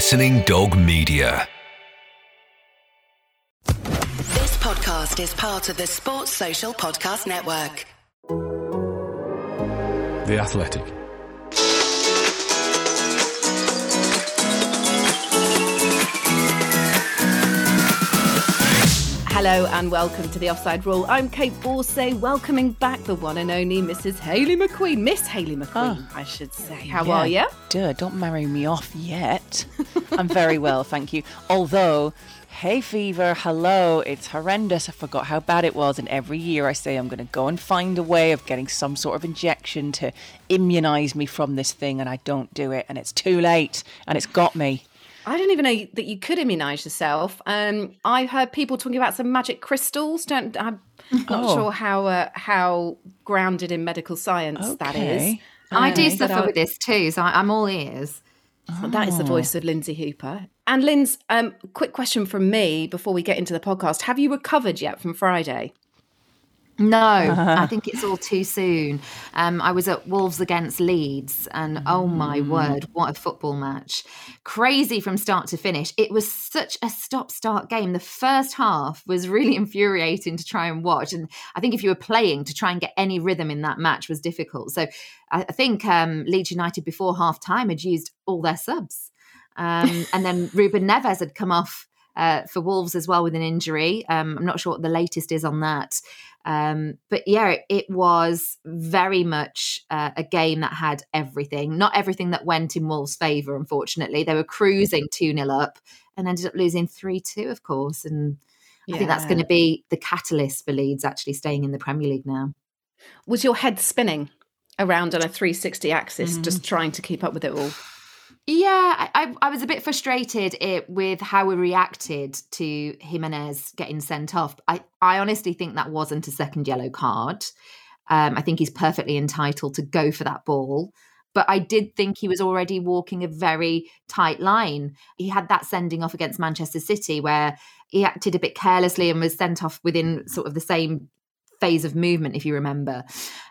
Listening Dog Media. This podcast is part of the Sports Social Podcast Network. The Athletic. Hello and welcome to the Offside Rule. I'm Kait Borsay, welcoming back the one and only Mrs. Hayley McQueen. Miss Hayley McQueen, Oh. I should say. How Yeah, are you? Duh, don't marry me off yet. I'm very well, thank you. Although, hay fever, hello, it's horrendous. I forgot how bad it was. And every year I say I'm going to go and find a way of getting some sort of injection to immunize me from this thing. And I don't do it. And it's too late. And it's got me. I didn't even know that you could immunise yourself. Um, I heard people talking about some magic crystals. Don't I'm not Oh. sure how uh, how grounded in medical science that is. Okay. I do Okay. But suffer I- with this too, so I, I'm all ears. That is the voice of Lynsey Hooper. And Linz, um, quick question from me before we get into the podcast: Have you recovered yet from Friday? No, I think it's all too soon. Um, I was at Wolves against Leeds, and oh my word, what a football match! Crazy from start to finish. It was such a stop-start game. The first half was really infuriating to try and watch, and I think if you were playing to try and get any rhythm in that match was difficult. So I, I think um, Leeds United before half time had used all their subs, um, and then Ruben Neves had come off. Uh, for Wolves as well with an injury. Um, I'm not sure what the latest is on that. Um, but yeah, it, it was very much uh, a game that had everything. Not everything that went in Wolves' favour, unfortunately. They were cruising 2 0 up and ended up losing 3 2, of course. And I think that's going to be the catalyst for Leeds actually staying in the Premier League now. Was your head spinning around on a 360 axis, Mm. just trying to keep up with it all? Yeah, I, I was a bit frustrated it, with how we reacted to Jimenez getting sent off. I, I honestly think that wasn't a second yellow card. Um, I think he's perfectly entitled to go for that ball. But I did think he was already walking a very tight line. He had that sending off against Manchester City where he acted a bit carelessly and was sent off within sort of the same phase of movement, if you remember.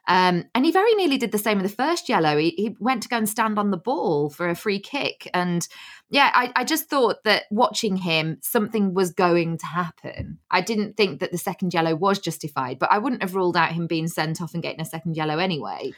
Um, and he very nearly did the same with the first yellow. He, he went to go and stand on the ball for a free kick. And yeah, I, I just thought that watching him, something was going to happen. I didn't think that the second yellow was justified, but I wouldn't have ruled out him being sent off and getting a second yellow anyway.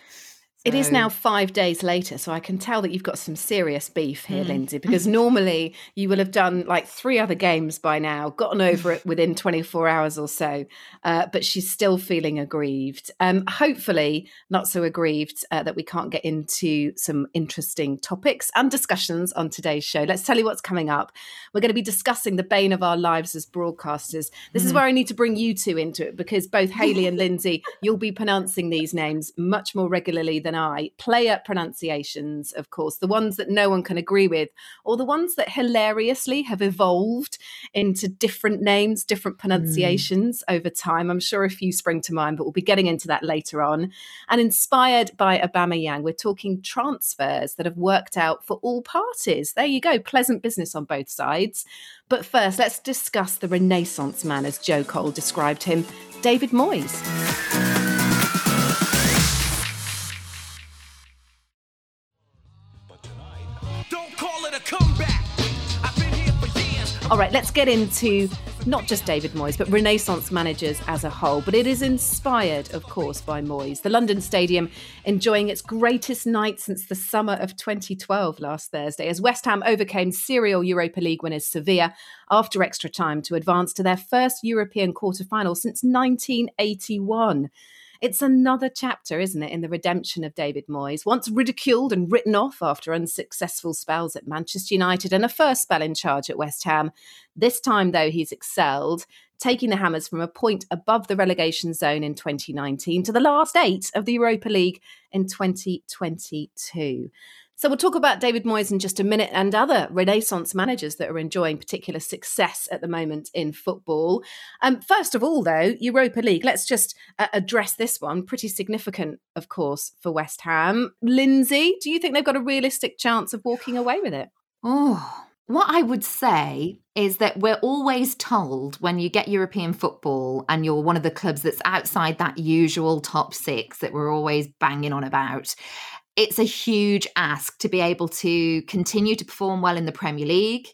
It is now five days later, so I can tell that you've got some serious beef Hmm. here, Lynsey, because normally you will have done like three other games by now, gotten over it within 24 hours or so, uh, but she's still feeling aggrieved. Um, hopefully, not so aggrieved uh, that we can't get into some interesting topics and discussions on today's show. Let's tell you what's coming up. We're going to be discussing the bane of our lives as broadcasters. This is where I need to bring you two into it because both Hayley and Lynsey, you'll be pronouncing these names much more regularly than I. play Player pronunciations, of course, the ones that no one can agree with, or the ones that hilariously have evolved into different names, different mm. pronunciations over time. I'm sure a few spring to mind, but we'll be getting into that later on. And inspired by Aubameyang, we're talking transfers that have worked out for all parties. There you go, pleasant business on both sides. But first, let's discuss the Renaissance man, as Joe Cole described him, David Moyes. All right, let's get into not just David Moyes, but Renaissance managers as a whole. But it is inspired, of course, by Moyes. The London Stadium enjoying its greatest night since the summer of 2012 last Thursday, as West Ham overcame serial Europa League winners Sevilla after extra time to advance to their first European quarter final since 1981. It's another chapter, isn't it, in the redemption of David Moyes, once ridiculed and written off after unsuccessful spells at Manchester United and a first spell in charge at West Ham. This time, though, he's excelled, taking the Hammers from a point above the relegation zone in 2019 to the last eight of the Europa League in 2022. So we'll talk about David Moyes in just a minute and other Renaissance managers that are enjoying particular success at the moment in football. Um, first of all, though, Europa League. Let's just uh, address this one. Pretty significant, of course, for West Ham. Lynsey, do you think they've got a realistic chance of walking away with it? Oh, what I would say is that we're always told when you get European football and you're one of the clubs that's outside that usual top six that we're always banging on about. It's a huge ask to be able to continue to perform well in the Premier League,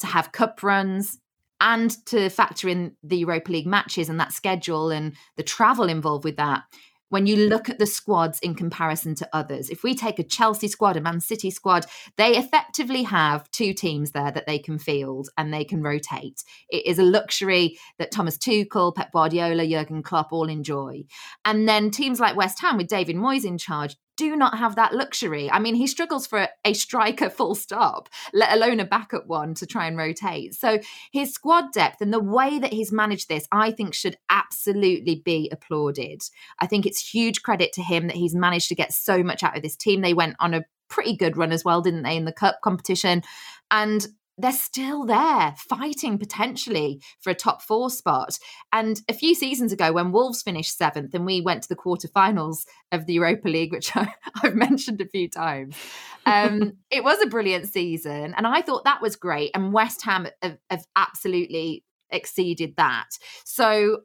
to have cup runs, and to factor in the Europa League matches and that schedule and the travel involved with that. When you look at the squads in comparison to others, if we take a Chelsea squad, a Man City squad, they effectively have two teams there that they can field and they can rotate. It is a luxury that Thomas Tuchel, Pep Guardiola, Jurgen Klopp all enjoy. And then teams like West Ham with David Moyes in charge do not have that luxury. I mean, he struggles for a striker full stop, let alone a backup one to try and rotate. So his squad depth and the way that he's managed this, I think should absolutely be applauded. I think it's huge credit to him that he's managed to get so much out of this team. They went on a pretty good run as well, didn't they, in the cup competition? And they're still there fighting potentially for a top four spot. And a few seasons ago, when Wolves finished seventh and we went to the quarterfinals of the Europa League, which I, have mentioned a few times, um, it was a brilliant season. And I thought that was great. And West Ham have, have absolutely exceeded that. So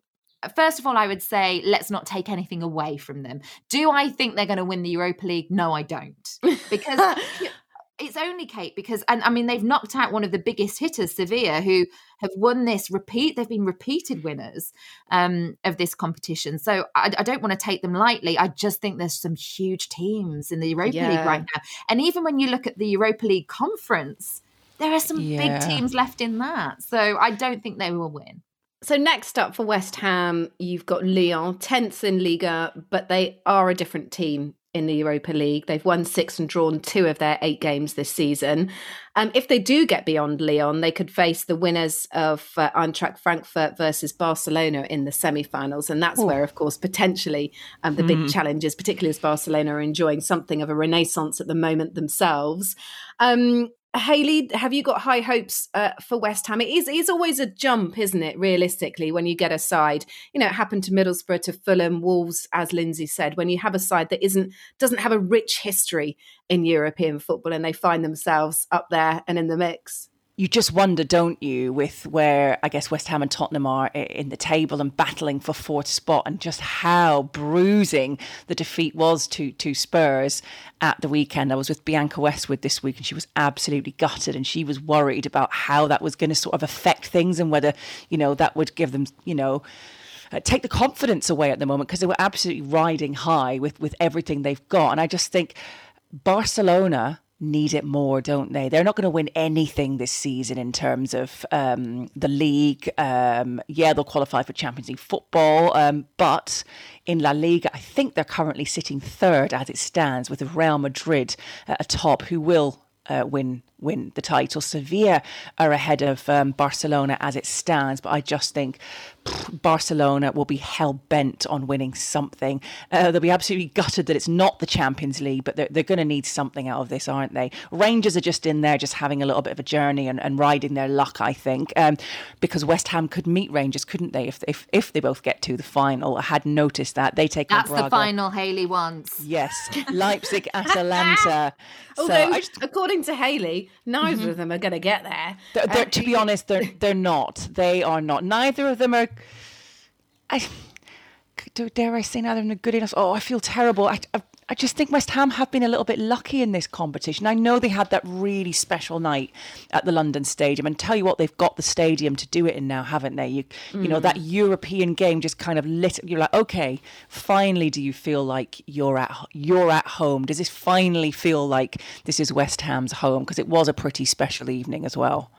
first of all, I would say let's not take anything away from them. Do I think they're going to win the Europa League? No, I don't. Because it's only Kait because and I mean they've knocked out one of the biggest hitters, Sevilla, who have won this repeat. They've been repeated winners um, of this competition. So I, I, don't want to take them lightly. I just think there's some huge teams in the Europa yeah. League right now, and even when you look at the Europa League conference, there are some yeah. big teams left in that. So I don't think they will win. So next up for West Ham, you've got Lyon, tenth in Liga, but they are a different team in the Europa League. They've won six and drawn two of their eight games this season. Um, if they do get beyond Lyon, they could face the winners of uh, Eintracht Frankfurt versus Barcelona in the semi-finals, and that's Ooh. where, of course, potentially um, the mm. big hmm. challenges, particularly as Barcelona are enjoying something of a renaissance at the moment themselves. Um, Hayley, have you got high hopes uh, for West Ham? It is, it is always a jump, isn't it, realistically, when you get a side. You know, it happened to Middlesbrough, to Fulham, Wolves, as Lynsey said, when you have a side that isn't doesn't have a rich history in European football and they find themselves up there and in the mix you just wonder, don't you, with where I guess West Ham and Tottenham are in the table and battling for fourth spot, and just how bruising the defeat was to to Spurs at the weekend. I was with Bianca Westwood this week, and she was absolutely gutted, and she was worried about how that was going to sort of affect things and whether you know that would give them, you know. Uh, take the confidence away at the moment because they were absolutely riding high with with everything they've got, and I just think Barcelona need it more, don't they? They're not going to win anything this season in terms of um, the league. Um, yeah, they'll qualify for Champions League football, um, but in La Liga, I think they're currently sitting third as it stands, with Real Madrid uh, atop, who will uh, win win the title. Sevilla are ahead of um, Barcelona as it stands, but I just think Barcelona will be hell bent on winning something. Uh, they'll be absolutely gutted that it's not the Champions League, but they're, they're going to need something out of this, aren't they? Rangers are just in there, just having a little bit of a journey and, and riding their luck, I think, um, because West Ham could meet Rangers, couldn't they? If, if if they both get to the final, I had noticed that they take. That's the final Hayley wants. Yes, Leipzig, Atalanta. Although, so just, according to Hayley, neither mm-hmm. of them are going to get there. They're, they're, to be honest, they're they're not. They are not. Neither of them are I dare I say neither of them are good enough. Oh, I feel terrible. I, I, I, just think West Ham have been a little bit lucky in this competition. I know they had that really special night at the London Stadium, and tell you what, they've got the stadium to do it in now, haven't they? You, mm. you know, that mm. European game just kind of lit. You're like, okay, finally, do you feel like you're at you're at home? Does this finally feel like this is West Ham's home? Because it was a pretty special evening as well.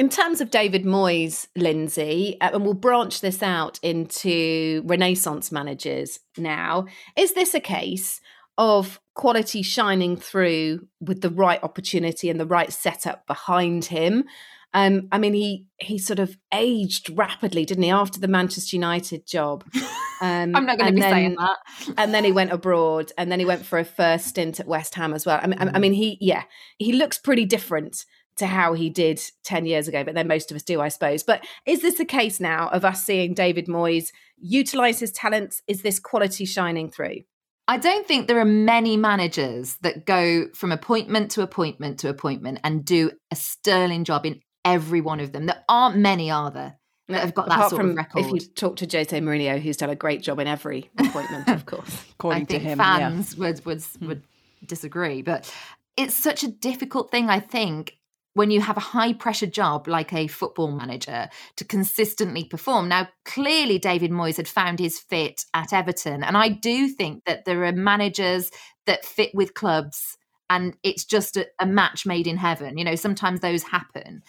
In terms of David Moyes, Lynsey, uh, and we'll branch this out into Renaissance managers now, is this a case of quality shining through with the right opportunity and the right setup behind him? Um, I mean, he he sort of aged rapidly, didn't he, after the Manchester United job? Um, I'm not going to be then, saying that. and then he went abroad, and then he went for a first stint at West Ham as well. I mean, I mean, he yeah, he looks pretty different to how he did 10 years ago, but then most of us do, I suppose. But is this a case now of us seeing David Moyes utilize his talents? Is this quality shining through? I don't think there are many managers that go from appointment to appointment to appointment and do a sterling job in every one of them. There aren't many, are there? That have got Apart that sort from of record. If you talk to Jose Mourinho, who's done a great job in every appointment, of course. According I think to him, fans yeah. would would hmm. would disagree, but it's such a difficult thing, I think, when you have a high pressure job like a football manager to consistently perform. Now, clearly, David Moyes had found his fit at Everton. And I do think that there are managers that fit with clubs and it's just a, a, match made in heaven. You know, sometimes those happen.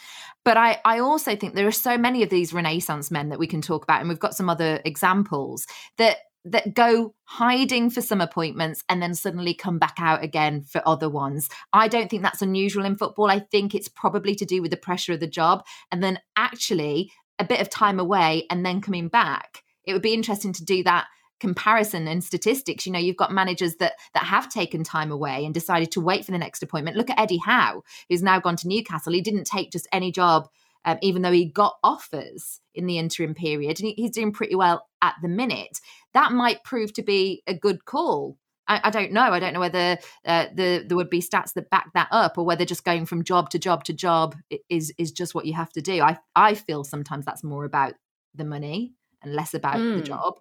But I, I also think there are so many of these Renaissance men that we can talk about, and we've got some other examples that that go hiding for some appointments and then suddenly come back out again for other ones. I don't think that's unusual in football. I think it's probably to do with the pressure of the job and then actually a bit of time away and then coming back. It would be interesting to do that comparison and statistics you know you've got managers that that have taken time away and decided to wait for the next appointment look at eddie howe who's now gone to newcastle he didn't take just any job um, even though he got offers in the interim period and he, he's doing pretty well at the minute that might prove to be a good call. I, I don't know. I don't know whether uh, the there would be stats that back that up, or whether just going from job to job to job is is just what you have to do. I I feel sometimes that's more about the money and less about mm. the hmm. job.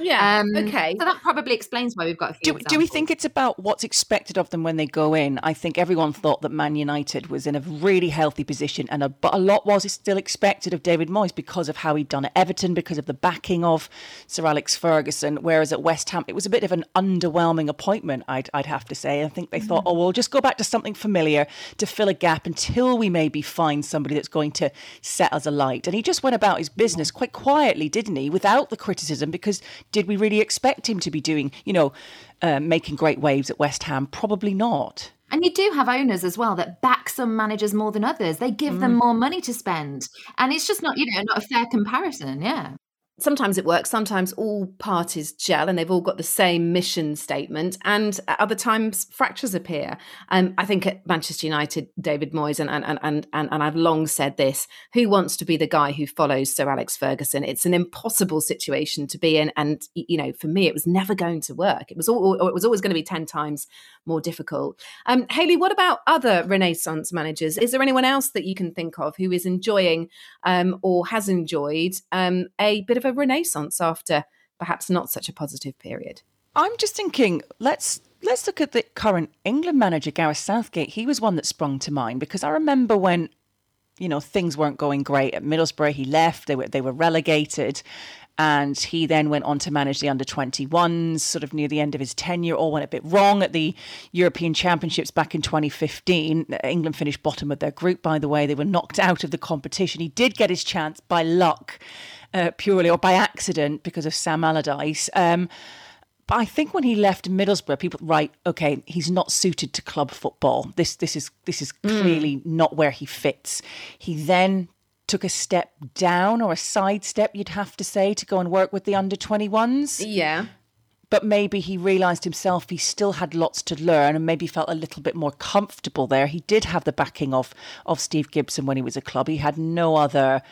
Yeah. Um, okay. So that probably explains why we've got a few. Do, do, we think it's about what's expected of them when they go in? I think everyone thought that Man United was in a really healthy position, and a, but a lot was still expected of David Moyes because of how he'd done at Everton, because of the backing of Sir Alex Ferguson. Whereas at West Ham, it was a bit of an underwhelming appointment. I'd, I'd have to say. I think they thought, mm. oh, we'll just go back to something familiar to fill a gap until we maybe find somebody that's going to set us alight. And he just went about his business quite quietly, didn't he, without the criticism because did we really expect him to be doing, you know, uh, making great waves at West Ham? Probably not. And you do have owners as well that back some managers more than others. They give mm. them more money to spend. And it's just not, you know, not a fair comparison. Yeah sometimes it works sometimes all parties gel and they've all got the same mission statement and at other times fractures appear. Um, i think at manchester united david moyes and, and, and, and, and i've long said this who wants to be the guy who follows sir alex ferguson? It's an impossible situation to be in and you know for me it was never going to work. It was all it was always going to be 10 times more difficult. Um, hayley what about other renaissance managers? Is there anyone else that you can think of who is enjoying um, or has enjoyed um, a bit of a renaissance after perhaps not such a positive period. I'm just thinking, let's let's look at the current England manager, Gareth Southgate. He was one that sprung to mind because I remember when, you know, things weren't going great at Middlesbrough. He left; they were they were relegated, and he then went on to manage the under 21s. Sort of near the end of his tenure, all went a bit wrong at the European Championships back in 2015. England finished bottom of their group, by the way. They were knocked out of the competition. He did get his chance by luck uh, purely or by accident because of Sam Allardyce. Um, but I think when he left Middlesbrough, people right, okay, he's not suited to club football. This this is this is hmm. clearly mm. not where he fits. He then took a step down or a side step, you'd have to say, to go and work with the under 21s. Yeah. But maybe he realised himself he still had lots to learn and maybe felt a little bit more comfortable there. He did have the backing of of Steve Gibson when he was a club. He had no other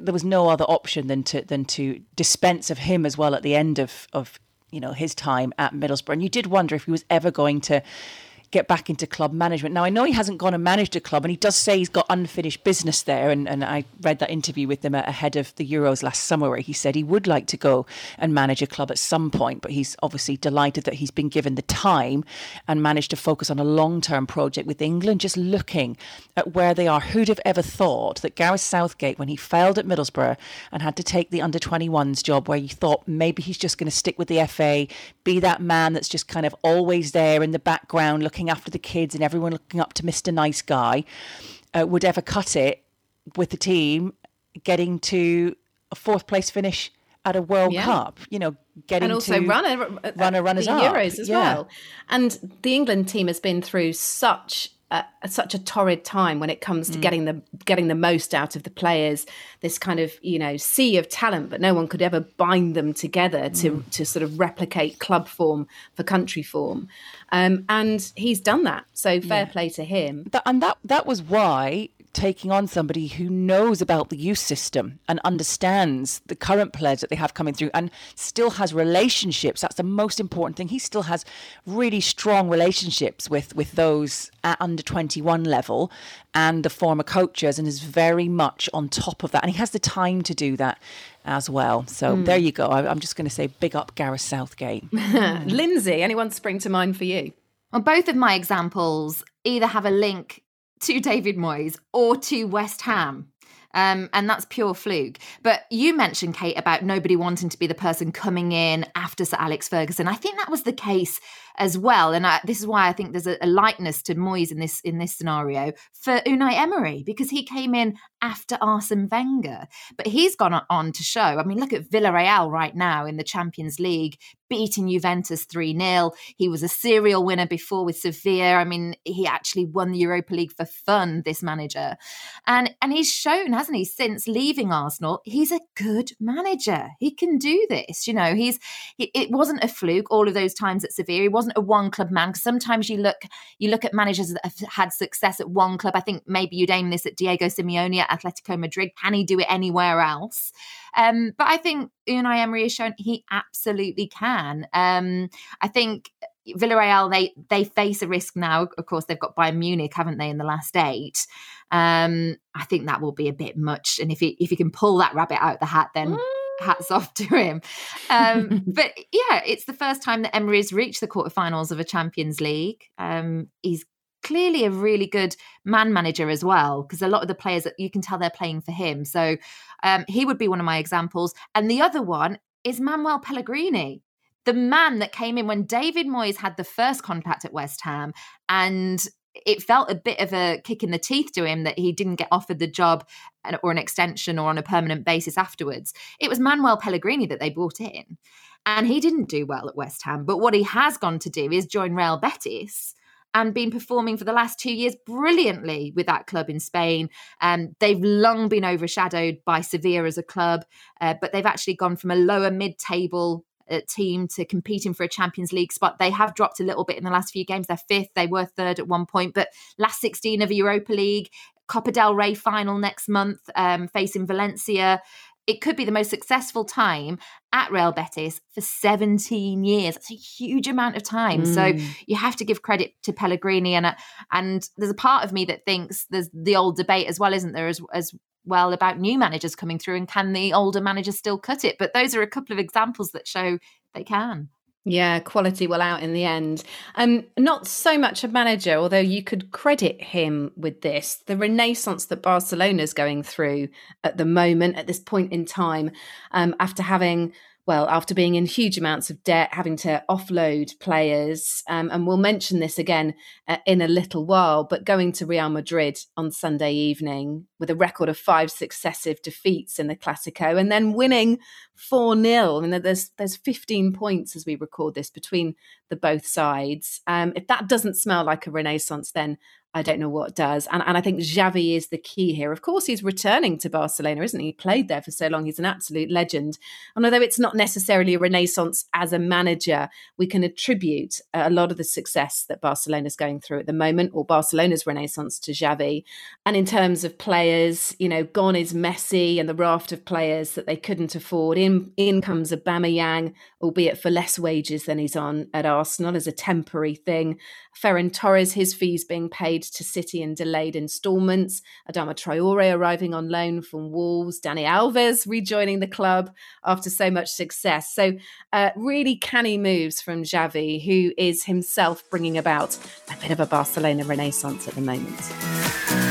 there was no other option than to than to dispense of him as well at the end of of you know his time at Middlesbrough. And you did wonder if he was ever going to get back into club management. Now, I know he hasn't gone and managed a club, and he does say he's got unfinished business there. And, and I read that interview with him ahead of the Euros last summer where he said he would like to go and manage a club at some point, but he's obviously delighted that he's been given the time and managed to focus on a long term project with England, just looking at where they are. Who'd have ever thought that Gareth Southgate, when he failed at Middlesbrough and had to take the under 21s job, where you thought maybe he's just going to stick with the FA, be that man that's just kind of always there in the background looking looking after the kids and everyone looking up to Mr. Nice Guy uh, would ever cut it with the team getting to a fourth place finish at a World yeah. Cup, you know, getting and also to runner, a, run a runners the up. Euros as yeah. well. And the England team has been through such such a torrid time when it comes to mm. getting the getting the most out of the players. This kind of you know sea of talent, but no one could ever bind them together to mm. to sort of replicate club form for country form. Um, and he's done that. So fair yeah. play to him. That, and that that was why taking on somebody who knows about the youth system and understands the current players that they have coming through and still has relationships. That's the most important thing. He still has really strong relationships with, with those at under 21 level and the former coaches and is very much on top of that. And he has the time to do that as well. So mm. there you go. I, am just going to say big up Gareth Southgate. Lynsey, anyone spring to mind for you? Well, both of my examples either have a link to David Moyes or to West Ham. Um, and that's pure fluke. But you mentioned, Kait, about nobody wanting to be the person coming in after Sir Alex Ferguson. I think that was the case as well. And I, this is why I think there's a, a likeness to Moyes in this in this scenario for Unai Emery because he came in after Arsene Wenger, but he's gone on to show. I mean, look at Villarreal right now in the Champions League, beating Juventus 3 0. He was a serial winner before with Sevilla. I mean, he actually won the Europa League for fun, this manager. And, and he's shown, hasn't he, since leaving Arsenal, he's a good manager. He can do this. You know, he's it, it wasn't a fluke all of those times at Sevilla. He wasn't a one club man. Sometimes you look you look at managers that have had success at one club. I think maybe you'd aim this at Diego Simeone at Atletico Madrid. Can he do it anywhere else? Um, but I think Unai Emery has shown he absolutely can. Um, I think Villarreal they they face a risk now. Of course, they've got Bayern Munich, haven't they, in the last eight? Um, I think that will be a bit much. And if he if he can pull that rabbit out of the hat, then hats off to him. Um, but yeah, it's the first time that Emery has reached the quarterfinals of a Champions League. Um, he's clearly a really good man manager as well, because a lot of the players that you can tell they're playing for him. So um, he would be one of my examples. And the other one is Manuel Pellegrini. The man that came in when David Moyes had the first contact at West Ham and it felt a bit of a kick in the teeth to him that he didn't get offered the job or an extension or on a permanent basis afterwards. It was Manuel Pellegrini that they brought in, and he didn't do well at West Ham. But what he has gone to do is join Real Betis and been performing for the last two years brilliantly with that club in Spain. Um, they've long been overshadowed by Sevilla as a club, uh, but they've actually gone from a lower mid table team to competing for a Champions League spot. They have dropped a little bit in the last few games. They're fifth. They were third at one point, but last 16 of Europa League, Copa del Rey final next month, um, facing Valencia. It could be the most successful time at Real Betis for 17 years. That's a huge amount of time. Mm. So you have to give credit to Pellegrini, and uh, and there's a part of me that thinks there's the old debate as well, isn't there? As as well about new managers coming through, and can the older managers still cut it? But those are a couple of examples that show they can. Yeah, quality will out in the end. Um, not so much a manager, although you could credit him with this. The renaissance that Barcelona's going through at the moment, at this point in time, um, after having well, after being in huge amounts of debt, having to offload players, um, and we'll mention this again uh, in a little while, but going to Real Madrid on Sunday evening with a record of five successive defeats in the Clasico and then winning 4 0. I mean, there's, there's 15 points as we record this between the both sides. Um, if that doesn't smell like a renaissance, then I don't know what does. And, and I think Xavi is the key here. Of course, he's returning to Barcelona, isn't he? He played there for so long. He's an absolute legend. And although it's not necessarily a renaissance as a manager, we can attribute a lot of the success that Barcelona's going through at the moment, or Barcelona's renaissance to Xavi. And in terms of players, you know, gone is Messi and the raft of players that they couldn't afford. In, in comes Aubameyang, albeit for less wages than he's on at Arsenal as a temporary thing. Ferran Torres, his fees being paid to City in delayed instalments. Adama Traore arriving on loan from Wolves. Dani Alves rejoining the club after so much success. So, uh, really canny moves from Xavi, who is himself bringing about a bit of a Barcelona renaissance at the moment.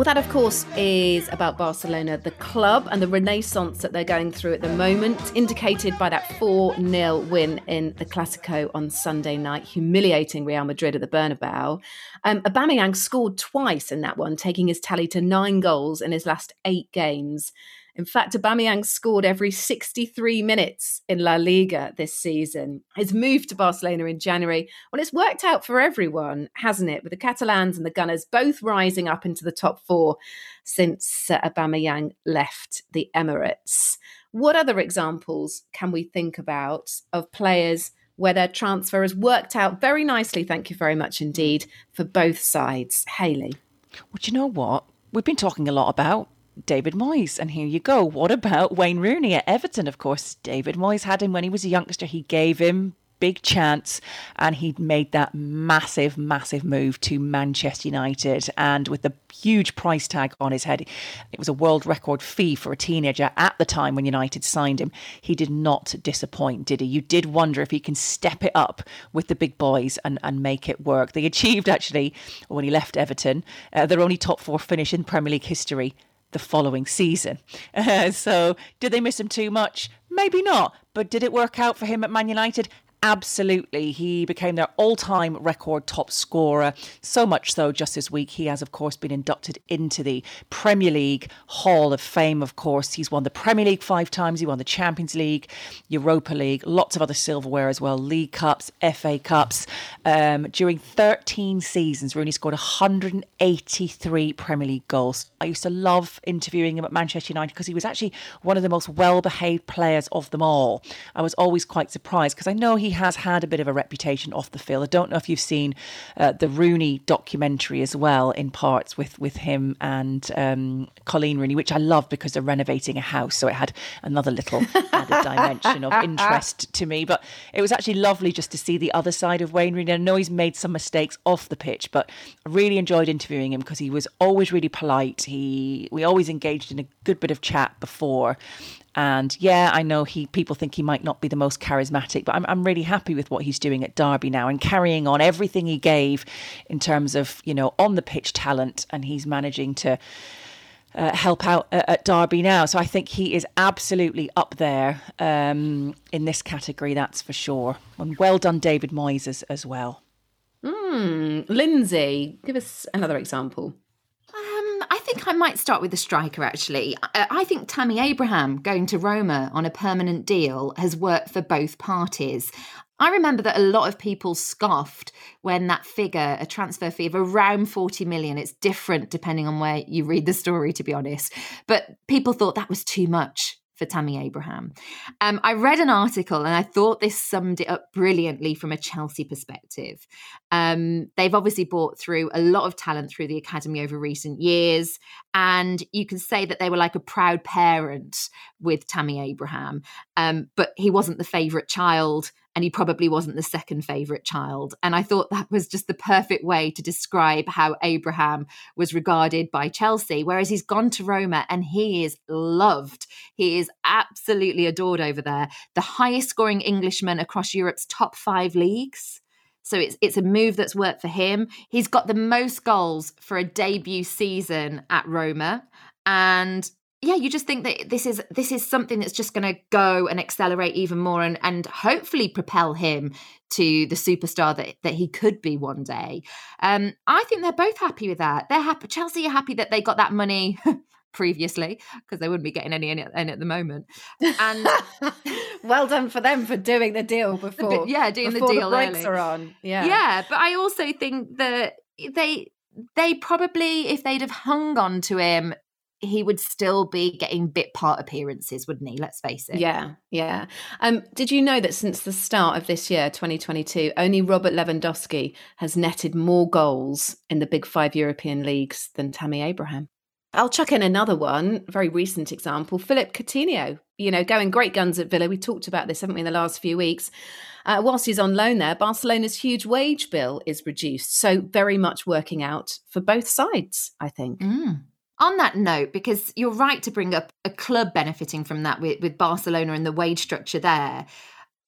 Well, that, of course, is about Barcelona, the club, and the renaissance that they're going through at the moment, indicated by that 4 0 win in the Clasico on Sunday night, humiliating Real Madrid at the Bernabeu. Um, Aubameyang scored twice in that one, taking his tally to nine goals in his last eight games. In fact, Aubameyang scored every 63 minutes in La Liga this season. His move to Barcelona in January, well, it's worked out for everyone, hasn't it? With the Catalans and the Gunners both rising up into the top four since uh, Aubameyang left the Emirates. What other examples can we think about of players where their transfer has worked out very nicely? Thank you very much indeed for both sides. Hayley. Well, you know what? We've been talking a lot about David Moyes. And here you go. What about Wayne Rooney at Everton? Of course, David Moyes had him when he was a youngster. He gave him big chance, and he'd made that massive, massive move to Manchester United. And with the huge price tag on his head, it was a world record fee for a teenager at the time when United signed him. He did not disappoint, did he? You did wonder if he can step it up with the big boys and, and make it work. They achieved, actually, when he left Everton, uh, their only top four finish in Premier League history the following season. Uh, so, did they miss him too much? Maybe not. But did it work out for him at Man United? Absolutely. He became their all time record top scorer. So much so, just this week, he has, of course, been inducted into the Premier League Hall of Fame, of course. He's won the Premier League five times, he won the Champions League, Europa League, lots of other silverware as well, League Cups, FA Cups. Um, during 13 seasons, Rooney scored 183 Premier League goals. I used to love interviewing him at Manchester United because he was actually one of the most well behaved players of them all. I was always quite surprised because I know he has had a bit of a reputation off the field. I don't know if you've seen uh, the Rooney documentary as well, in parts with with him and um, Colleen Rooney, which I love because they're renovating a house, so it had another little added dimension of interest to me. But it was actually lovely just to see the other side of Wayne Rooney. I know he's made some mistakes off the pitch, but I really enjoyed interviewing him because he was always really polite. He we always engaged in a good bit of chat before. And yeah, I know he people think he might not be the most charismatic, but I'm I'm really happy with what he's doing at Derby now and carrying on everything he gave in terms of you know on the pitch talent, and he's managing to. Uh, help out at, at Derby now, so I think he is absolutely up there um, in this category. That's for sure. And well done, David Moyes as, as well. Hmm. Lynsey, give us another example. Um, I think I might start with the striker actually. I, I think Tammy Abraham going to Roma on a permanent deal has worked for both parties. I remember that a lot of people scoffed when that figure, a transfer fee of around 40 million, it's different depending on where you read the story, to be honest. But people thought that was too much for Tammy Abraham. Um, I read an article and I thought this summed it up brilliantly from a Chelsea perspective. Um, they've obviously brought through a lot of talent through the academy over recent years, and you can say that they were like a proud parent with Tammy Abraham. Um, but he wasn't the favourite child, and he probably wasn't the second favourite child. And I thought that was just the perfect way to describe how Abraham was regarded by Chelsea. Whereas he's gone to Roma and he is loved. He is absolutely adored over there. The highest scoring Englishman across Europe's top five leagues. So it's it's a move that's worked for him. He's got the most goals for a debut season at Roma. And yeah, you just think that this is this is something that's just going to go and accelerate even more, and and hopefully propel him to the superstar that that he could be one day. Um, I think they're both happy with that. They're happy. Chelsea are happy that they got that money. previously because they wouldn't be getting any in at, at the moment and well done for them for doing the deal before yeah doing before the deal the brakes early. are on yeah yeah but i also think that they they probably if they'd have hung on to him he would still be getting bit part appearances, wouldn't he? Let's face it. Yeah, yeah. Um, did you know that since the start of this year, 2022, only Robert Lewandowski has netted more goals in the big five European leagues than Tammy Abraham? I'll chuck in another one, very recent example. Philip Coutinho, you know, going great guns at Villa. We talked about this, haven't we, in the last few weeks. Uh, whilst he's on loan there, Barcelona's huge wage bill is reduced. So, very much working out for both sides, I think. Mm. On that note, because you're right to bring up a club benefiting from that with, with Barcelona and the wage structure there,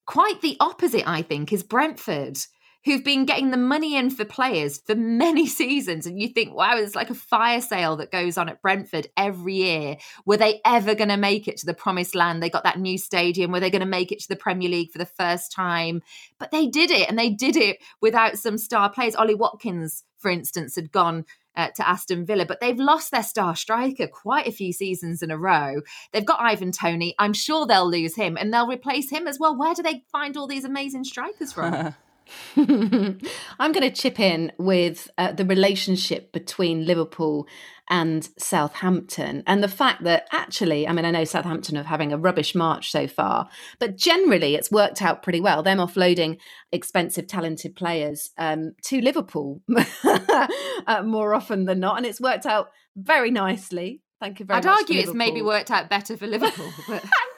quite the opposite, I think, is Brentford who've been getting the money in for players for many seasons. And you think, wow, it's like a fire sale that goes on at Brentford every year. Were they ever going to make it to the promised land? They got that new stadium. Were they going to make it to the Premier League for the first time? But they did it, and they did it without some star players. Ollie Watkins, for instance, had gone uh, to Aston Villa, but they've lost their star striker quite a few seasons in a row. They've got Ivan Toney. I'm sure they'll lose him and they'll replace him as well. Where do they find all these amazing strikers from? I'm going to chip in with uh, the relationship between Liverpool and Southampton and the fact that actually, I mean, I know Southampton are having a rubbish March so far, but generally it's worked out pretty well. Them offloading expensive, talented players um, to Liverpool uh, more often than not. And it's worked out very nicely. Thank you very much. I'd argue it's maybe worked out better for Liverpool. But...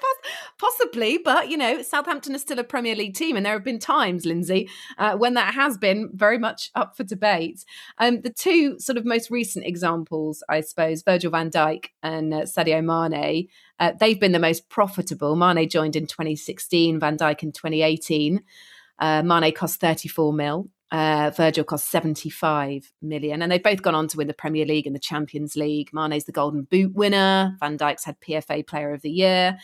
possibly, but you know, Southampton is still a Premier League team, and there have been times, Lynsey, uh, when that has been very much up for debate. Um, the two sort of most recent examples, I suppose, Virgil van Dijk and uh, Sadio Mane, uh, they've been the most profitable. Mane joined in 2016, Van Dijk in 2018. Uh, Mane cost 34 mil. Uh, Virgil cost 75 million. And they've both gone on to win the Premier League and the Champions League. Mane's the Golden Boot winner. Van Dijk's had PFA Player of the Year.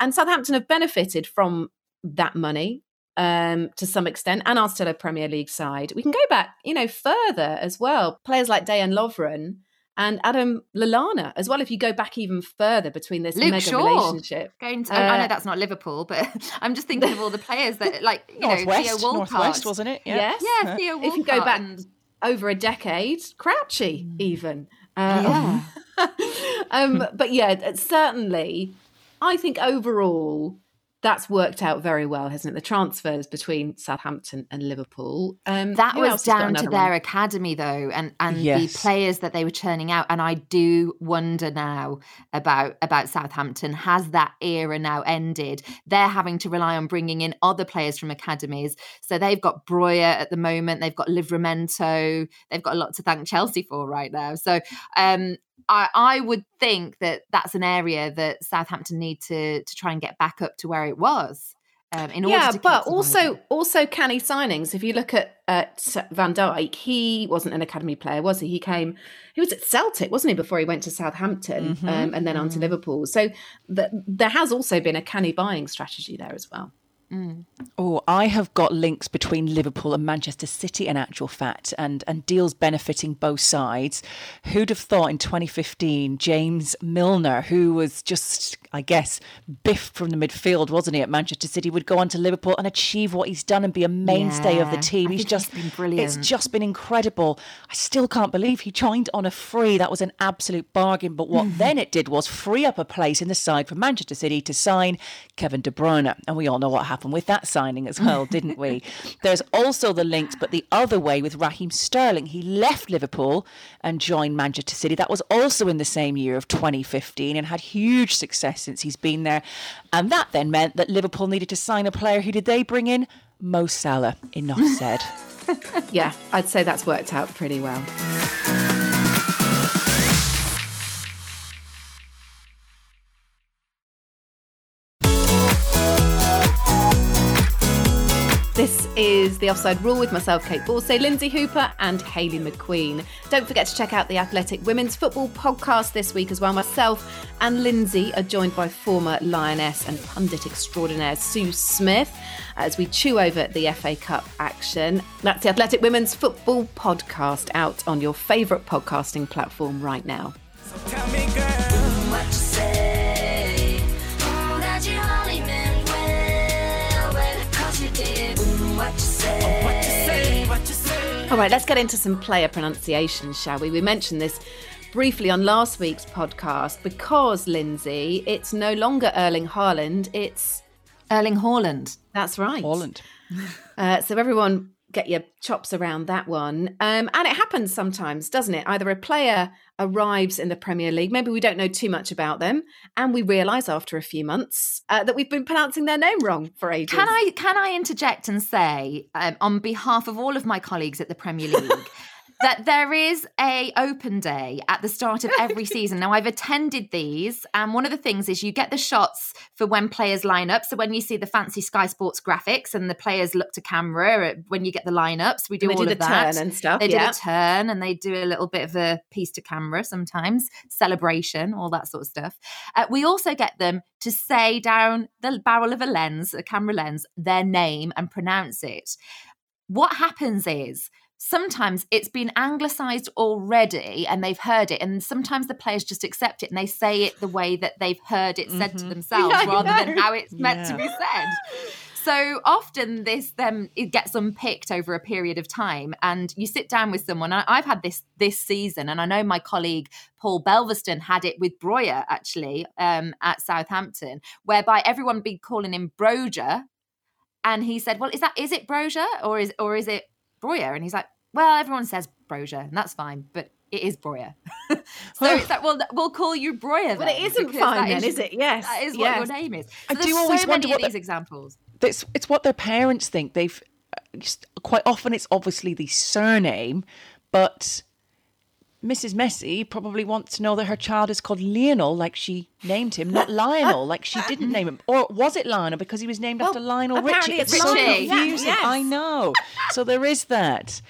And Southampton have benefited from that money um, to some extent and are still a Premier League side. We can go back, you know, further as well. Players like Dejan Lovren and Adam Lallana as well. If you go back even further between this Luke mega Shaw. relationship, Going to, I Uh, know that's not Liverpool, but I'm just thinking of all the players that, like, you know, Northwest, Theo Walcott. Northwest, wasn't it? yes, Yeah, Theo Walcott. if you go back and- over a decade, Crouchy Mm. even. Um, um, but yeah, certainly, I think overall that's worked out very well, hasn't it? The transfers between Southampton and Liverpool. Um, That was down to their one? academy, though, and and Yes. the players that they were churning out. And I do wonder now about about Southampton. Has that era now ended? They're having to rely on bringing in other players from academies. So they've got Breuer at the moment. They've got Livramento. They've got a lot to thank Chelsea for right now. So um, I, I would think that that's an area that Southampton need to to try and get back up to where it was. Um, in order yeah, to but also also canny signings. If you look at at Van Dijk, he wasn't an academy player, was he? He came, he was at Celtic, wasn't he, before he went to Southampton Mm-hmm. um, and then on to Liverpool. So th- there has also been a canny buying strategy there as well. Mm. Oh, I have got links between Liverpool and Manchester City in actual fact, and, and deals benefiting both sides. Who'd have thought in 2015, James Milner, who was just, I guess, biffed from the midfield, wasn't he, at Manchester City, would go on to Liverpool and achieve what he's done and be a mainstay of the team. He's just he's been brilliant. It's just been incredible. I still can't believe he joined on a free. That was an absolute bargain. But what mm. then it did was free up a place in the side for Manchester City to sign Kevin De Bruyne. And we all know what happened with that signing as well, didn't we? There's also the links, but the other way with Raheem Sterling. He left Liverpool and joined Manchester City. That was also in the same year of 2015 and had huge success since he's been there. And that then meant that Liverpool needed to sign a player. Who did they bring in? Mo Salah. Enough said. Yeah, I'd say that's worked out pretty well. Is the Offside Rule with myself, Kait Borsay, Lynsey Hooper, and Hayley McQueen. Don't forget to check out the Athletic Women's Football podcast this week as well. Myself and Lynsey are joined by former Lioness and pundit extraordinaire Sue Smith as we chew over the FA Cup action. That's the Athletic Women's Football podcast out on your favourite podcasting platform right now. Tell All right, let's get into some player pronunciations, shall we? We mentioned this briefly on last week's podcast because, Lindsay, it's no longer Erling Haaland, it's. Erling Haaland. That's right. Holland. Uh, so everyone get your chops around that one. Um, and it happens sometimes, doesn't it? Either a player arrives in the Premier League, maybe we don't know too much about them, and we realise after a few months uh, that we've been pronouncing their name wrong for ages. Can I can I interject and say, um, on behalf of all of my colleagues at the Premier League, that there is a open day at the start of every season. Now I've attended these, and one of the things is you get the shots for when players line up. So when you see the fancy Sky Sports graphics and the players look to camera uh, when you get the lineups, we do they all do the of that. turn and stuff. They yeah. do a turn and they do a little bit of a piece to camera sometimes, celebration, all that sort of stuff. Uh, we also get them to say down the barrel of a lens, a camera lens, their name and pronounce it. What happens is sometimes it's been anglicized already and they've heard it, and sometimes the players just accept it and they say it the way that they've heard it said to themselves Yeah, rather than how it's meant to be said. So often this then it gets unpicked over a period of time, and you sit down with someone. I, I've had this this season, and I know my colleague Paul belverston had it with Breuer actually um, at Southampton, whereby everyone be calling him Broja, and he said, "Well, is that is it Broja or is or is it Breuer?" And he's like, "Well, everyone says Broja, and that's fine, but." it is Breuer. so it's like, well, we'll call you Breuer. But it then, isn't fine that then, is it? Yes, That is yes. what your name is. So I do so always many wonder what the- these examples. it's it's what their parents think. They've uh, just- quite often it's obviously the surname, but Mrs. Messi probably wants to know that her child is called Lionel, like she named him, not Lionel, like she didn't name him. Or was it Lionel because he was named after Lionel Richie? it's It's so confusing. yes. I know. So there is that.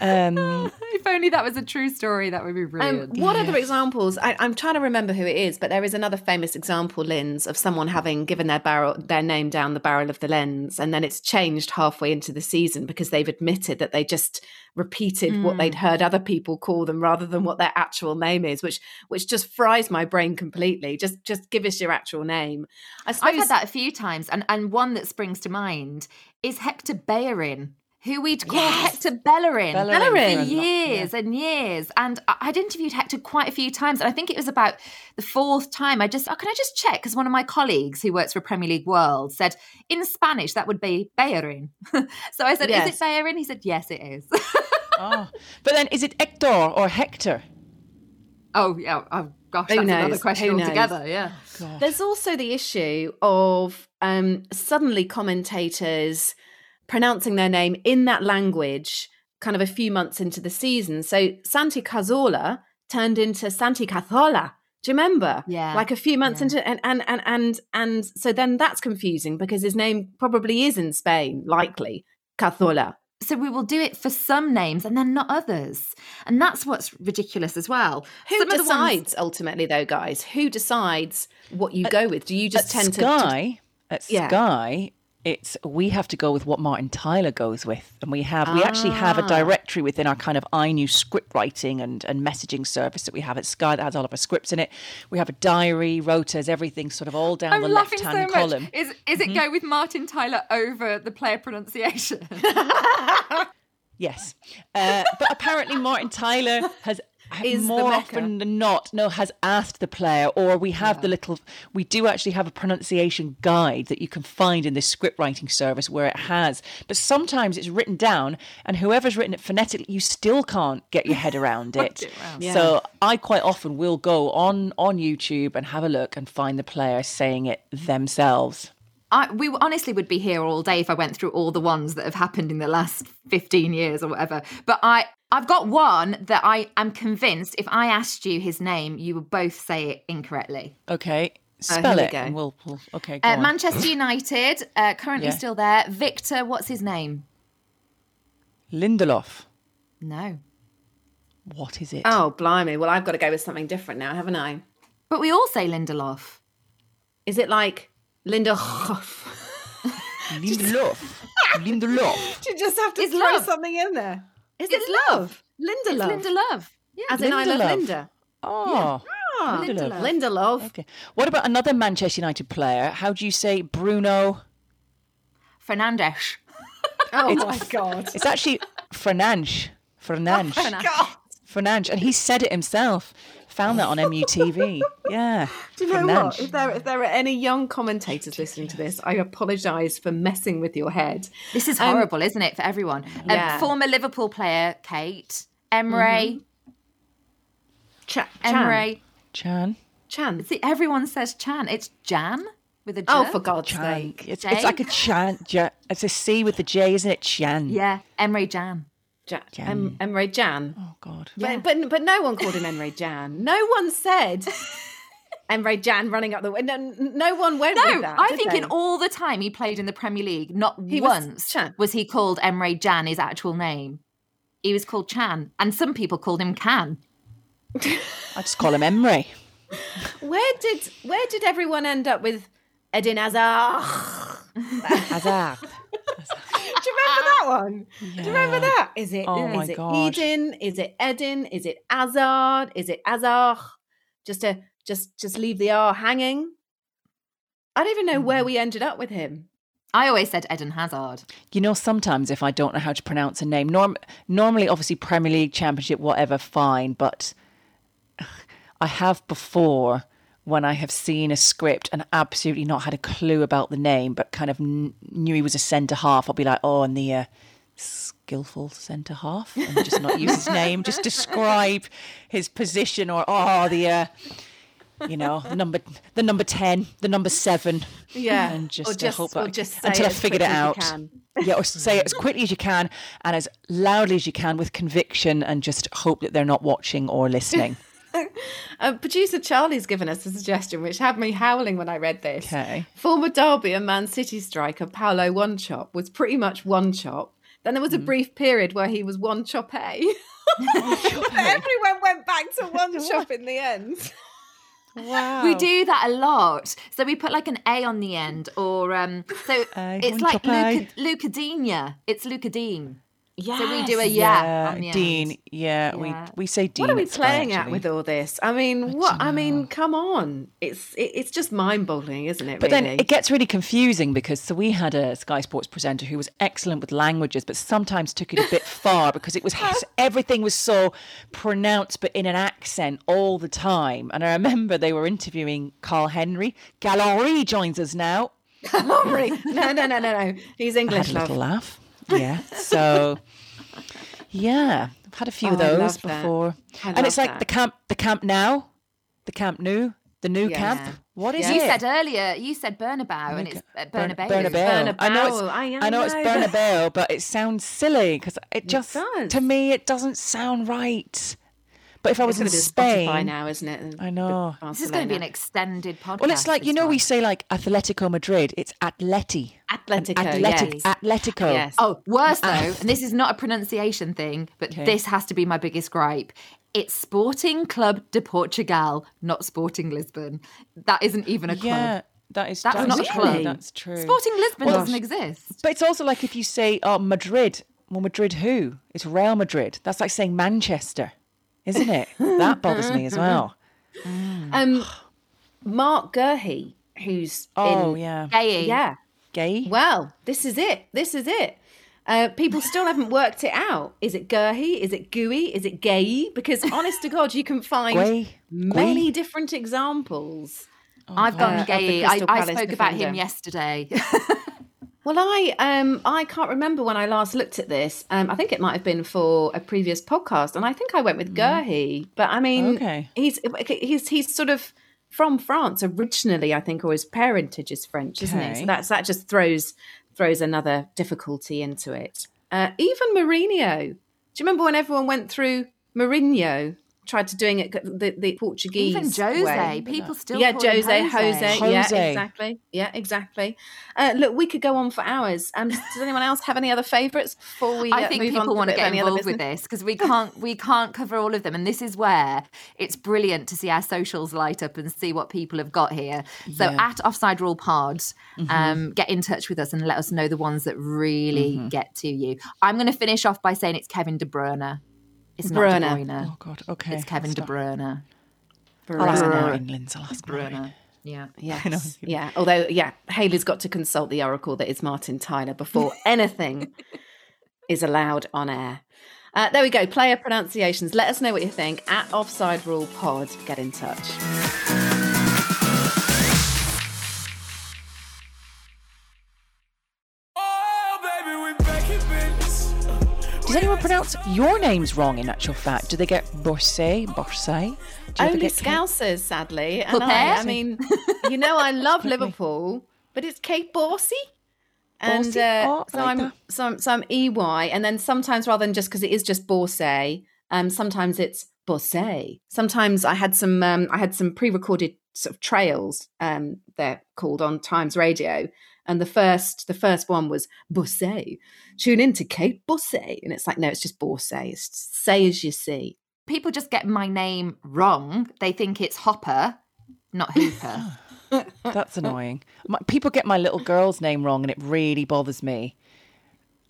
Um, If only that was a true story, that would be Um, brilliant. what other examples? I, I'm trying to remember who it is, but there is another famous example, Lens, of someone having given their barrel their name down the barrel of the lens, and then it's changed halfway into the season because they've admitted that they just repeated what they'd heard other people call them rather than what their actual name is, which which just fries my brain completely. Just just give us your actual name. I suppose I've had that a few times, and, and one that springs to mind is Hector Bellerin, who we'd called Hector Bellerin, Bellerin. for years and years. And I- I'd interviewed Hector quite a few times, and I think it was about the fourth time. I just, oh, can I just check? Because one of my colleagues who works for Premier League World said in Spanish that would be Bellerin. so I said, Yes. "Is it Bellerin?" He said, "Yes, it is." oh. But then is it Hector or Hector? oh yeah, oh gosh, Who that's knows? another question Who knows? altogether. Yeah. There's also the issue of um, suddenly commentators pronouncing their name in that language kind of a few months into the season. So Santi Cazorla turned into Santi Cazorla. Do you remember? Yeah, Like a few months yeah. into and and and and and so then that's confusing because his name probably is in Spain, likely Cazorla. so we will do it for some names and then not others and that's what's ridiculous as well Who Some of the ones- decides ultimately though, guys? Who decides what you go with? Do you just at tend to- Sky, at Yeah. Sky, it's we have to go with what Martin Tyler goes with, and we have we actually have Ah. a directory within our kind of iNews script writing and and messaging service that we have at Sky that has all of our scripts in it. We have a diary, rotas, everything sort of all down I'm the left so hand much. column. Is is it go with Martin Tyler over the player pronunciation? Yes, uh, but apparently Martin Tyler has. Is more often than not, no, has asked the player, or we have the little, we do actually have a pronunciation guide that you can find in this script writing service where it has. But sometimes it's written down, and whoever's written it phonetically, you still can't get your head around it. So I quite often will go on on YouTube and have a look and find the player saying it themselves. I, we honestly would be here all day if I went through all the ones that have happened in the last 15 years or whatever. But I, I've got one that I am convinced if I asked you his name, you would both say it incorrectly. Okay, spell we it. go. And we'll, we'll okay. Go Uh, on. Manchester United, uh, currently Yeah. still there. Victor, what's his name? Lindelof. No. What is it? Oh, blimey. Well, I've got to go with something different now, haven't I? But we all say Lindelof. Is it like Linda? Lindelof. Lindelof. you just have to It's throw love. something in there. Is It's it love? Linda It's love. Linda Love. Yeah. As in I love Lindelof. Linda. Oh. Ah, Lindelof. Linda love. Okay. What about another Manchester United player? How do you say Bruno? Fernandes. Oh my god. It's actually Fernandes. Fernandes. Fernandes. Fernandes. And he said it himself. Found that on MUTV. Yeah. Do you know Fernandes. what? If there, if there are any young commentators listening to this, I apologise for messing with your head. This is horrible, isn't it, for everyone? Um, Yeah. former Liverpool player, Kait. Emre. Cha- Chan. Emre. Chan. Chan. See, everyone says Chan. It's Jan with a J. Oh, for God's Chan. sake. It's, it's like a Chan. J, it's a C with the J, isn't it? Chan. Yeah, Emre Jan. Ja- em- Emre Jan. Oh, God. But, but but no one called him Emre Jan. No one said Emre Jan running up the window. No, no one went No, with that. I think they? in all the time he played in the Premier League, not He was once Chan. was he called Emre Jan his actual name. He was called Chan, and some people called him Can. I just call him Emre. Where did where did everyone end up with Eden Hazard? Hazard. Do you remember that one? Do you remember that? Is it Oh is it. Eden? Is it Eden? Is it Azard? Is it Azar? Just to just just leave the R hanging. I don't even know Mm. where we ended up with him. I always said Eden Hazard. You know, sometimes if I don't know how to pronounce a name, norm- normally, obviously, Premier League, Championship, whatever, fine. But I have before when I have seen a script and absolutely not had a clue about the name, but kind of kn- knew he was a centre half. I'll be like, oh, and the uh, skillful centre half and just not use his name, just describe his position or oh the uh, you know the number the number ten, the number seven. Yeah, and or just, uh, just- hope or just until I figured it quickly as you out. Yeah, or say it as quickly as you can and as loudly as you can with conviction, and just hope that they're not watching or listening. Uh, producer Charlie's given us a suggestion which had me howling when I read this. Okay. Former Derby and Man City striker Paolo Wanchope was pretty much Wanchope. Then there was a Mm. brief period where he was One Chop A. Everyone went back to Wanchope in the end. wow. We do that a lot. So we put like an A on the end, or um, so A, it's like Luca, Lucadina. It's Lucadine. Yeah. So we do a yeah, on the Dean. end. Yeah, Yeah. we we say Dean. What are we it's fine, playing at with all this? I mean, what? I mean, come on! It's it, it's just mind-boggling, isn't it? But really? then it gets really confusing because so we had a Sky Sports presenter who was excellent with languages, but sometimes took it a bit far because it was everything was so pronounced, but in an accent all the time. And I remember they were interviewing Karl Henry. Gallery joins us now. Sorry. no, no, no, no, no. He's English. I English, had a love. little laugh. Yeah. So yeah, I've had a few of Oh, I those before, and it's like that. the camp, the camp now, the Camp Nou, the new Yeah. camp. What is You it? You said earlier, you said Bernabeu, oh and it's Bern- Bernabeu. Bernabeu. I know it's Bernabeu. I- I, I know it's know, but- Bernabeu, but it sounds silly because it just does. to me it doesn't sound right. But if I was It's in gonna be Spotify Spain, now, isn't it? I know. This is going to be an extended podcast. well, it's like you this know we say like Atletico Madrid, it's Atleti, Atletico. Athletic, yes. Atletico. Yes. Oh, worse ah. though, and this is not a pronunciation thing, but this has to be my biggest gripe. It's Sporting Club de Portugal, not Sporting Lisbon. That isn't even a club. yeah, that is That's not a true. club. That's true. Sporting Lisbon Well- doesn't exist. But it's also like if you say oh Madrid, well Madrid who? It's Real Madrid. That's like saying Manchester, isn't it? that bothers me as well. Um, Marc Guéhi, who's Oh in, yeah, Gay. yeah. gay. Well, this is it. This is it. Uh, people still haven't worked it out. Is it Gurhey? Is it Gooey? Is it Gay? Because honest to God, you can find Gway? many Gway? different examples. I've Uh, gone of the gay. I, I Palace spoke about him yesterday. Well, I um I can't remember when I last looked at this. Um, I think it might have been for a previous podcast, and I think I went with Gurhey. But I mean, Okay. he's he's he's sort of from France originally, I think, or his parentage is French, isn't it? So that's that just throws throws another difficulty into it. Uh, even Mourinho. Do you remember when everyone went through Mourinho? Tried to doing it the, the Portuguese Even Jose. way. People still yeah, call him Jose, Jose, yeah, Jose. exactly, yeah, exactly. Uh, look, we could go on for hours. Um, does anyone else have any other favourites before we? I uh, think move on people want to get involved with this because we can't we can't cover all of them, and this is where it's brilliant to see our socials light up and see what people have got here. So Yeah. at Offside Rule Pod, um, get in touch with us and let us know the ones that really get to you. I'm going to finish off by saying it's Kevin De Bruyne. It's not Bruyne. De Bruyne. Oh God. Okay. It's Kevin De Stop. Bruyne. I'll ask Bruyne. Martin Linz. I'll ask Martin. Bruyne. Yeah. Yes, yeah. Although, yeah, Hayley's got to consult the oracle that is Martin Tyler before anything is allowed on air. Uh, there we go. Player pronunciations. Let us know what you think at Offside Rule Pod. Get in touch. Pronounce your names wrong? In actual fact, do they get Borsay, Borsay? Do you ever Only get- Scousers, sadly. And Puppet? I, I mean, you know, I love Liverpool, but it's Kait Borsey. And uh, Oh, I so, like I'm, so I'm so I'm EY, and then sometimes rather than just because it is just Borsay, um, sometimes it's Bossé. Sometimes I had some um, I had some pre-recorded sort of trails, um, they're called on Times Radio, and the first the first one was Bossé. Tune in to Kait Bossé, and it's like no, it's just Borsay. It's say as you see. People just get my name wrong. They think it's Hopper, not Hooper. That's annoying. My, people get my little girl's name wrong, and it really bothers me.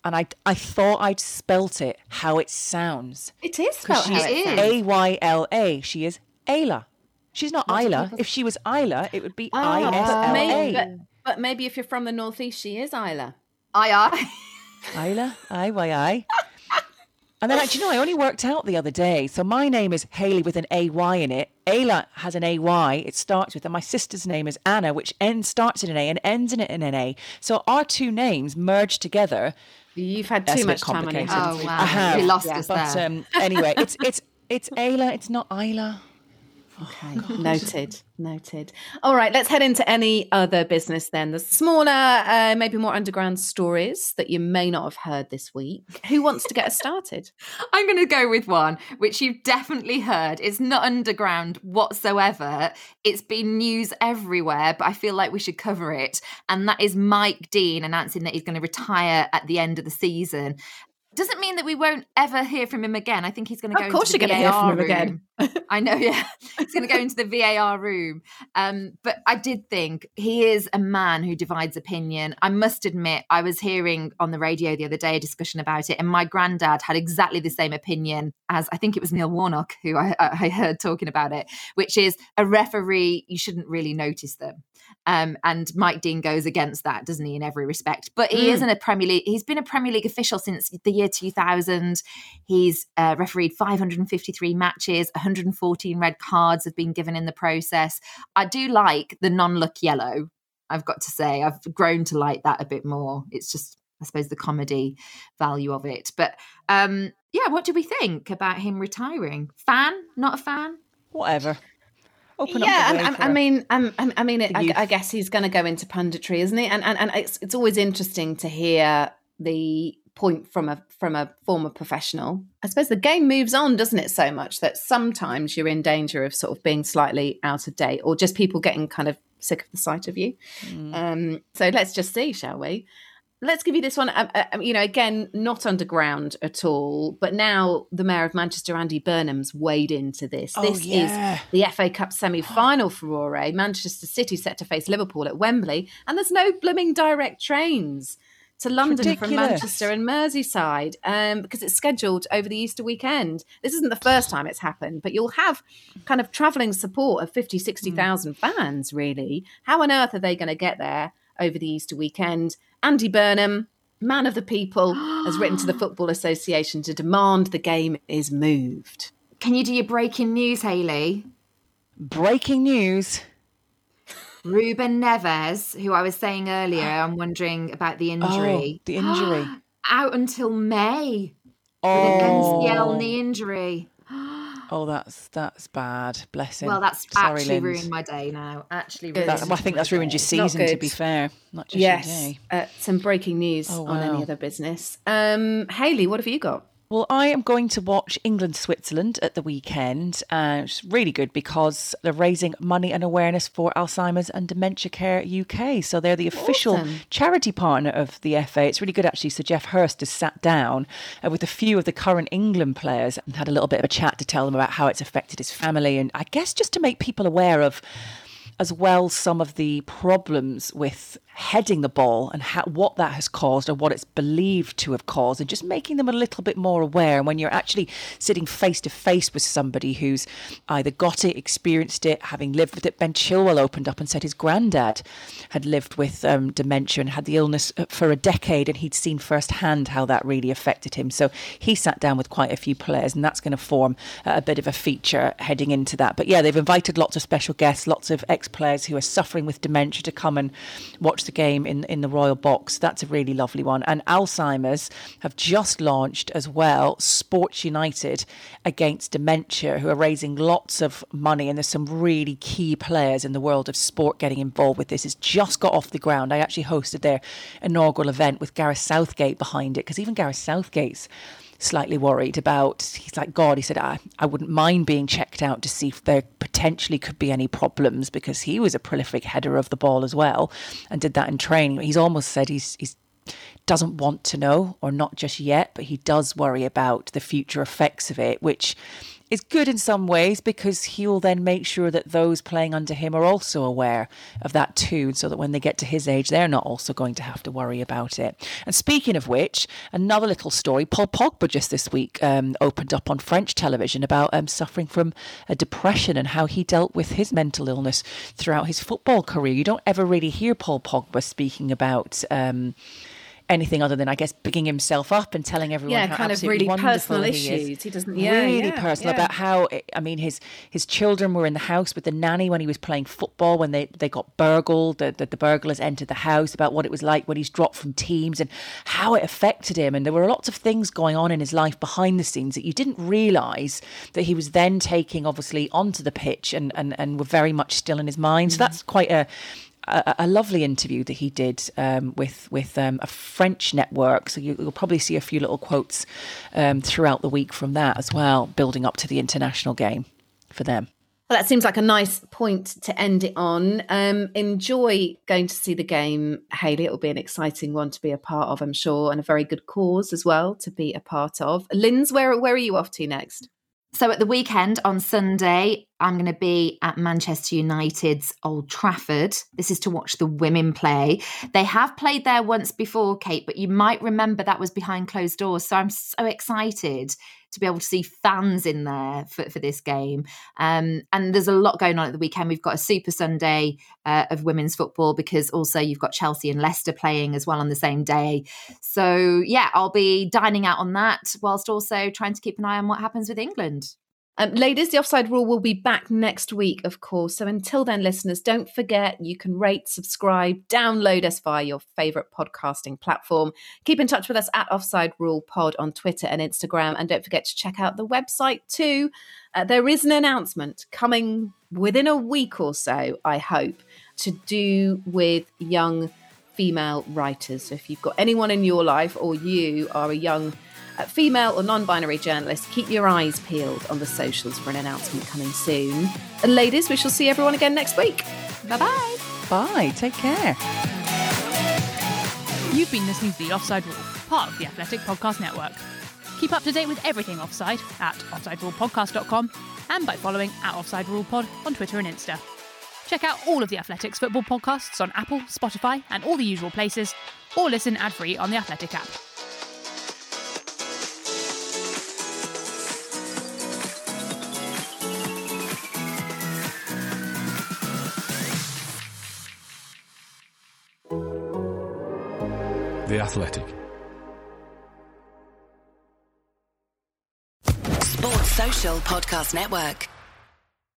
And I, I thought I'd spelt it how it sounds. It is spelled how she's it is. sounds. A Y L A. She is Ayla. She's not Lots Isla. If she was Isla, it would be Oh, I S but L maybe, A. but, but maybe if you're from the northeast, she is Isla. I I. Isla, I Y I. And then, actually, no, I only worked out the other day. So my name is Hayley with an A Y in it. Ayla has an A Y. It starts with, and my sister's name is Anna, which ends starts in an A and ends in an A. So our two names merged together You've had That's too a bit much time on your complicated. hands. Oh, wow. I have. You lost Yeah. us But there. um, anyway, it's it's it's Ayla. It's not Ayla. Okay, noted, noted. All right, let's head into any other business then. The smaller, uh, maybe more underground stories that you may not have heard this week. Who wants to get us started? I'm going to go with one which you've definitely heard. It's not underground whatsoever. It's been news everywhere, but I feel like we should cover it. And that is Mike Dean announcing that he's going to retire at the end of the season. Doesn't mean that we won't ever hear from him again. I think he's going to Of go. course into the you're gonna hear from VAR him again. room. I know, yeah. He's going to go into the VAR room. Um, but I did think he is a man who divides opinion. I must admit, I was hearing on the radio the other day a discussion about it, and my granddad had exactly the same opinion as I think it was Neil Warnock who I, I heard talking about it, which is a referee, you shouldn't really notice them. Um, and Mike Dean goes against that, doesn't he, in every respect? But he Mm. isn't a Premier League. He's been a Premier League official since the year 2000. He's uh, refereed 553 matches. 114 red cards have been given in the process. I do like the non-look yellow. I've got to say, I've grown to like that a bit more. It's just, I suppose, the comedy value of it. But um, yeah, what do we think about him retiring? Fan? Not a fan? Whatever. Open yeah, up the way I, I, for I a- mean, I, I mean, it, I. I guess he's going to go into punditry, isn't he? And and, and it's it's always interesting to hear the point from a from a former professional. I suppose the game moves on, doesn't it? So much that sometimes you're in danger of sort of being slightly out of date, or just people getting kind of sick of the sight of you. Mm. Um, so let's just see, shall we? Let's give you this one. Uh, uh, you know, again, not underground at all, but now the mayor of Manchester, Andy Burnham's, weighed into this. Oh, this yeah. is the FA Cup semi-final for furore. Manchester City set to face Liverpool at Wembley, and there's no blooming direct trains to London from. Manchester and Merseyside um, because it's scheduled over the Easter weekend. This isn't the first time it's happened, but you'll have kind of travelling support of 50, 60,000 fans, really. How on earth are they going to get there over the Easter weekend? Andy Burnham, man of the people, has written to the Football Association to demand the game is moved. Can you do your breaking news, Hayley? Breaking news. Ruben Neves, who I was saying earlier, I'm wondering about the injury. Oh, the injury. Out until May with oh, an MCL knee injury. Oh, that's that's bad. Bless him. Well, that's Sorry, actually Linz. ruined my day now. Actually, ruined That- I think that's ruined your season. To be fair, not just your Yes, day. uh, some breaking news Oh, on any other business. Um, Hayley, what have you got? Well, I am going to watch England Switzerland at the weekend. Uh, it's really good because they're raising money and awareness for Alzheimer's and Dementia Care UK. So they're the official Awesome. charity partner of the FA. It's really good actually. So Geoff Hurst has sat down uh, with a few of the current England players and had a little bit of a chat to tell them about how it's affected his family and I guess just to make people aware of as well some of the problems with heading the ball and what that has caused or what it's believed to have caused and just making them a little bit more aware. And when you're actually sitting face to face with somebody who's either got it experienced it having lived with it ben chilwell opened up and said his granddad had lived with um, dementia and had the illness uh, for a decade and he'd seen firsthand how that really affected him. So he sat down with quite a few players and that's going to form a bit of a feature heading into that. But yeah they've invited lots of special guests lots of ex-players who are suffering with dementia to come and watch the game in, in the Royal Box. That's a really lovely one. And Alzheimer's have just launched as well Sports United against dementia, who are raising lots of money. And there's some really key players in the world of sport getting involved with this. It's just got off the ground. I actually hosted their inaugural event with Gareth Southgate behind it, because even Gareth Southgate's slightly worried about he's like god he said I, I wouldn't mind being checked out to see if there potentially could be any problems because he was a prolific header of the ball as well and did that in training. He's almost said he's he's doesn't want to know or not just yet but he does worry about the future effects of it which is good in some ways because he will then make sure that those playing under him are also aware of that too, so that when they get to his age, they're not also going to have to worry about it. And speaking of which, another little story Paul Pogba just this week um, opened up on French television about um, suffering from a depression and how he dealt with his mental illness throughout his football career. You don't ever really hear Paul Pogba speaking about. Um, anything other than, I guess, bigging himself up and telling everyone Yeah, how kind of really wonderful personal he is. issues. He doesn't- yeah, really yeah, personal yeah. about how eh, I mean his his children were in the house with the nanny when he was playing football when they they got burgled. The, the the burglars entered the house about what it was like when he's dropped from teams and how it affected him. And there were lots of things going on in his life behind the scenes that you didn't realise that he was then taking obviously onto the pitch and and and were very much still in his mind. So mm. that's quite a a, lovely interview that he did um, with with um, a French network. So you, you'll probably see a few little quotes um, throughout the week from that as well, building up to the international game for them. Well, that seems like a nice point to end it on. Um, enjoy going to see the game, Hayley. It'll be an exciting one to be a part of, I'm sure, and a very good cause as well to be a part of. Linz, where where are you off to next? So at the weekend on Sunday, I'm going to be at Manchester United's Old Trafford. This is to watch the women play. They have played there once before, Kait, but you might remember that was behind closed doors. So I'm so excited to be able to see fans in there for, for this game. Um, and there's a lot going on at the weekend. We've got a Super Sunday uh, of women's football because also you've got Chelsea and Leicester playing as well on the same day. So yeah, I'll be dining out on that whilst also trying to keep an eye on what happens with England. Um, ladies, the offside rule will be back next week, of course. So until then, listeners, don't forget you can rate, subscribe, download us via your favourite podcasting platform. Keep in touch with us at Offside Rule Pod on Twitter and Instagram. And don't forget to check out the website too. Uh, there is an announcement coming within a week or so, I hope, to do with young female writers. So if you've got anyone in your life or you are a young uh, female or non binary journalists, keep your eyes peeled on the socials for an announcement coming soon. And ladies, we shall see everyone again next week. Bye bye. Bye. Take care. You've been listening to The Offside Rule, part of the Athletic Podcast Network. Keep up to date with everything offside at offsiderulepodcast.com and by following at Offside Rule Pod on Twitter and Insta. Check out all of the Athletics football podcasts on Apple, Spotify, and all the usual places, or listen ad free on the Athletic app. Athletic. Sports Social Podcast Network.